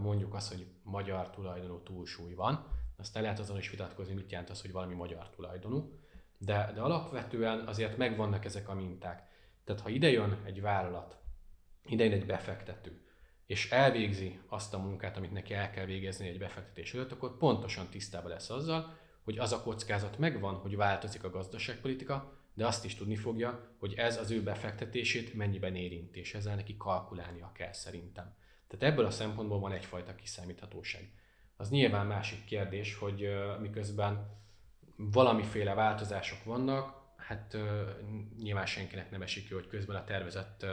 mondjuk azt, hogy magyar tulajdonú túlsúly van. Aztán lehet azon is vitatkozni, mit jelent az, hogy valami magyar tulajdonú. De, de alapvetően azért megvannak ezek a minták. Tehát ha idejön egy vállalat, idejön egy befektető, és elvégzi azt a munkát, amit neki el kell végezni egy befektetés előtt, akkor pontosan tisztában lesz azzal, hogy az a kockázat megvan, hogy változik a gazdaságpolitika, de azt is tudni fogja, hogy ez az ő befektetését mennyiben érinti, és ezzel neki kalkulálnia kell szerintem. Tehát ebből a szempontból van egyfajta kiszámíthatóság. Az nyilván másik kérdés, hogy miközben valamiféle változások vannak, hát nyilván senkinek nem esik jó, hogy közben a tervezett,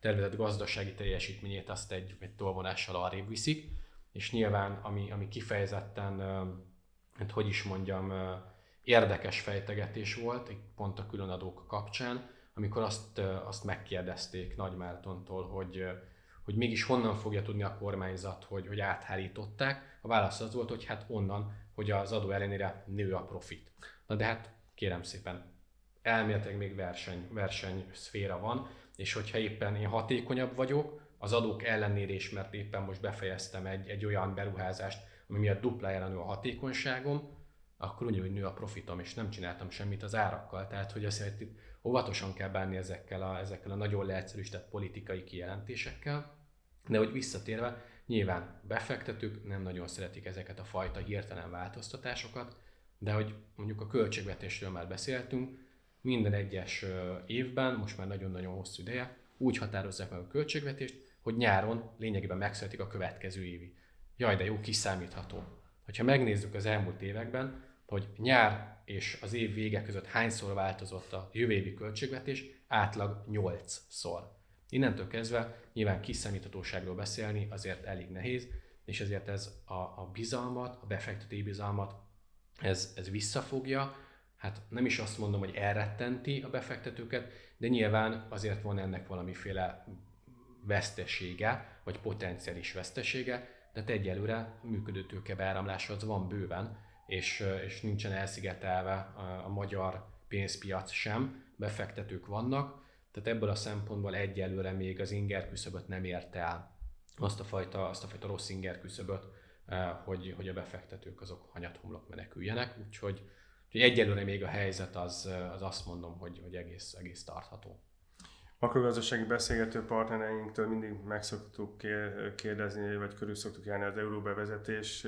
tervezett gazdasági teljesítményét azt egy, egy tolvonással arrébb viszik, és nyilván ami, ami kifejezetten, hát hogy is mondjam, érdekes fejtegetés volt, pont a különadók kapcsán, amikor azt, azt megkérdezték Nagy Mártontól, hogy, hogy mégis honnan fogja tudni a kormányzat, hogy, hogy áthárították. A válasz az volt, hogy hát onnan, hogy az adó ellenére nő a profit. Na de hát kérem szépen, elméletileg még verseny, verseny szféra van, és hogyha éppen én hatékonyabb vagyok, az adók ellenére is, mert éppen most befejeztem egy, egy olyan beruházást, ami miatt duplájára nő a hatékonyságom, akkor ugyanúgy nő a profitom, és nem csináltam semmit az árakkal. Tehát, hogy azért itt óvatosan kell bánni ezekkel a, ezekkel a nagyon leegyszerűsített politikai kijelentésekkel. De hogy visszatérve, nyilván befektetők nem nagyon szeretik ezeket a fajta hirtelen változtatásokat, de hogy mondjuk a költségvetésről már beszéltünk, minden egyes évben, most már nagyon-nagyon hosszú ideje, úgy határozzák meg a költségvetést, hogy nyáron lényegében megszületik a következő évi. Jaj, de jó, kiszámítható. Ha megnézzük az elmúlt években, hogy nyár és az év vége között hányszor változott a jövő évi költségvetés, átlag 8-szor. Innentől kezdve nyilván kiszámíthatóságról beszélni azért elég nehéz, és ezért ez a, a bizalmat, a befektetői bizalmat, ez, ez visszafogja, hát nem is azt mondom, hogy elrettenti a befektetőket, de nyilván azért van ennek valamiféle vesztesége, vagy potenciális vesztesége, de hát egyelőre működő tőkebeáramlás az van bőven, és, és nincsen elszigetelve a, magyar pénzpiac sem, befektetők vannak, tehát ebből a szempontból egyelőre még az inger küszöböt nem érte el azt a fajta, azt a fajta rossz inger küszöböt, hogy, hogy a befektetők azok homlok meneküljenek, úgyhogy, úgyhogy egyelőre még a helyzet az, az azt mondom, hogy, hogy egész, egész tartható. Makrogazdasági beszélgető partnereinktől mindig meg szoktuk kérdezni, vagy körül szoktuk járni az euróbevezetés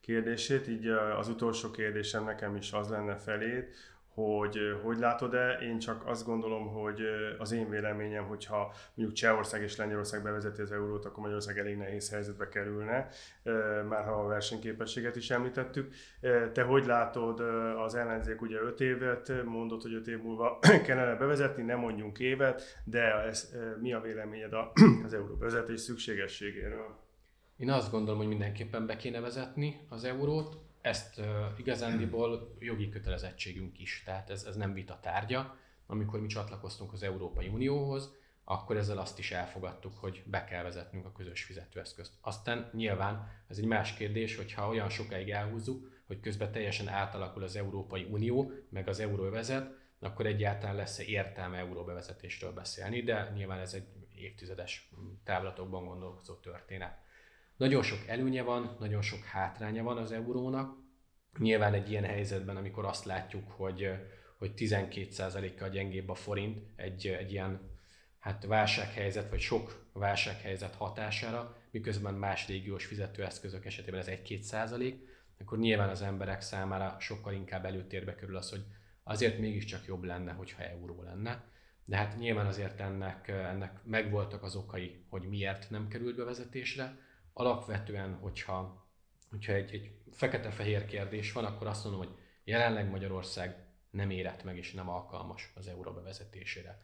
kérdését, így az utolsó kérdésem nekem is az lenne felét, hogy hogy látod-e, én csak azt gondolom, hogy az én véleményem, hogyha mondjuk Csehország és Lengyelország bevezeti az eurót, akkor Magyarország elég nehéz helyzetbe kerülne, már ha a versenyképességet is említettük. Te hogy látod, az ellenzék ugye 5 évet mondott, hogy 5 év múlva kellene bevezetni, nem mondjunk évet, de ez, mi a véleményed az euró bevezetés szükségességéről? Én azt gondolom, hogy mindenképpen be kéne vezetni az eurót, ezt igazándiból jogi kötelezettségünk is, tehát ez, ez nem vita tárgya. Amikor mi csatlakoztunk az Európai Unióhoz, akkor ezzel azt is elfogadtuk, hogy be kell vezetnünk a közös fizetőeszközt. Aztán nyilván ez egy más kérdés, hogyha olyan sokáig elhúzzuk, hogy közben teljesen átalakul az Európai Unió, meg az euróvezet, akkor egyáltalán lesz-e értelme euróbevezetésről beszélni, de nyilván ez egy évtizedes távlatokban gondolkozó történet. Nagyon sok előnye van, nagyon sok hátránya van az eurónak. Nyilván egy ilyen helyzetben, amikor azt látjuk, hogy, hogy 12%-kal gyengébb a forint egy, egy ilyen hát válsághelyzet, vagy sok válsághelyzet hatására, miközben más régiós fizetőeszközök esetében ez 1-2 százalék, akkor nyilván az emberek számára sokkal inkább előtérbe kerül az, hogy azért mégiscsak jobb lenne, hogyha euró lenne. De hát nyilván azért ennek, ennek megvoltak az okai, hogy miért nem került bevezetésre, alapvetően, hogyha, hogyha egy, egy fekete-fehér kérdés van, akkor azt mondom, hogy jelenleg Magyarország nem érett meg és nem alkalmas az euró bevezetésére.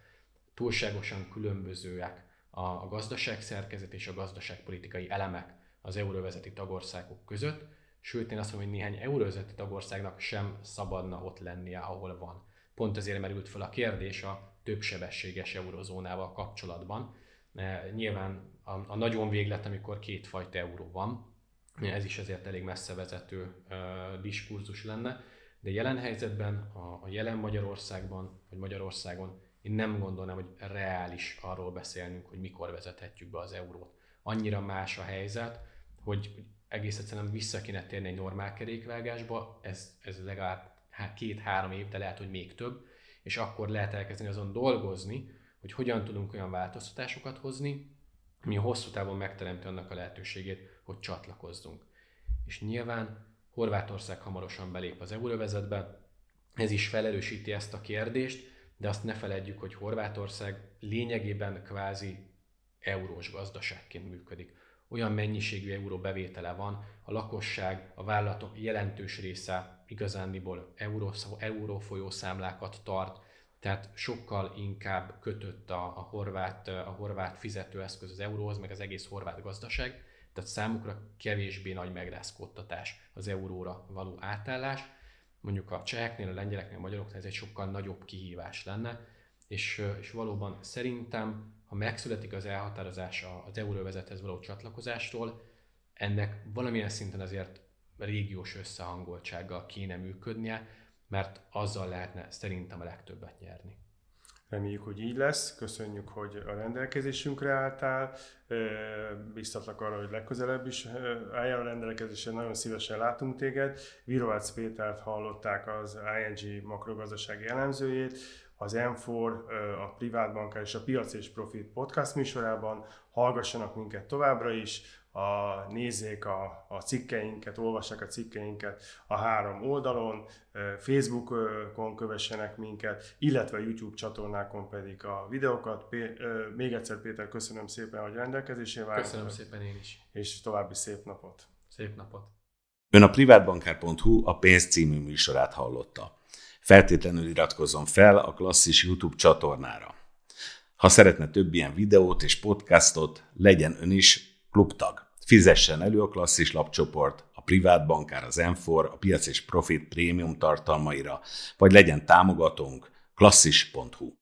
Túlságosan különbözőek a, a gazdaságszerkezet és a gazdaságpolitikai elemek az euróvezeti tagországok között, sőt én azt mondom, hogy néhány euróvezeti tagországnak sem szabadna ott lennie, ahol van. Pont ezért merült fel a kérdés a többsebességes eurozónával kapcsolatban. Nyilván a, a nagyon véglet, amikor kétfajta euró van, ez is ezért elég messze vezető uh, diskurzus lenne, de jelen helyzetben, a, a jelen Magyarországban, vagy Magyarországon én nem gondolnám, hogy reális arról beszélnünk, hogy mikor vezethetjük be az eurót. Annyira más a helyzet, hogy egész egyszerűen vissza kéne térni egy normál kerékvágásba, ez, ez legalább két-három év, de lehet, hogy még több, és akkor lehet elkezdeni azon dolgozni, hogy hogyan tudunk olyan változtatásokat hozni, ami hosszú távon megteremti annak a lehetőségét, hogy csatlakozzunk. És nyilván Horvátország hamarosan belép az euróvezetbe, ez is felerősíti ezt a kérdést, de azt ne feledjük, hogy Horvátország lényegében kvázi eurós gazdaságként működik. Olyan mennyiségű euró bevétele van, a lakosság, a vállalatok jelentős része igazándiból euró, euró folyószámlákat tart, tehát sokkal inkább kötött a, a, horvát, a horvát fizetőeszköz az euróhoz, meg az egész horvát gazdaság, tehát számukra kevésbé nagy megrázkódtatás az euróra való átállás. Mondjuk a cseheknél, a lengyeleknél, a magyaroknál ez egy sokkal nagyobb kihívás lenne, és, és valóban szerintem, ha megszületik az elhatározás az euróvezethez való csatlakozástól, ennek valamilyen szinten azért régiós összehangoltsággal kéne működnie, mert azzal lehetne szerintem a legtöbbet nyerni. Reméljük, hogy így lesz. Köszönjük, hogy a rendelkezésünkre álltál. Biztatlak arra, hogy legközelebb is álljál a rendelkezésre. Nagyon szívesen látunk téged. Virovácz Pétert hallották az ING makrogazdasági elemzőjét. Az M4, a Privátbankár és a Piac és Profit podcast műsorában. Hallgassanak minket továbbra is a, nézzék a, a cikkeinket, olvassák a cikkeinket a három oldalon, Facebookon kövessenek minket, illetve a YouTube csatornákon pedig a videókat. Pé, még egyszer Péter, köszönöm szépen, hogy rendelkezésére változtak. Köszönöm szépen én is. És további szép napot. Szép napot. Ön a privátbankár.hu a pénz című műsorát hallotta. Feltétlenül iratkozzon fel a klasszis YouTube csatornára. Ha szeretne több ilyen videót és podcastot, legyen ön is klubtag. Fizessen elő a klasszis lapcsoport, a privát bankár, az m a piac és profit prémium tartalmaira, vagy legyen támogatónk klasszis.hu.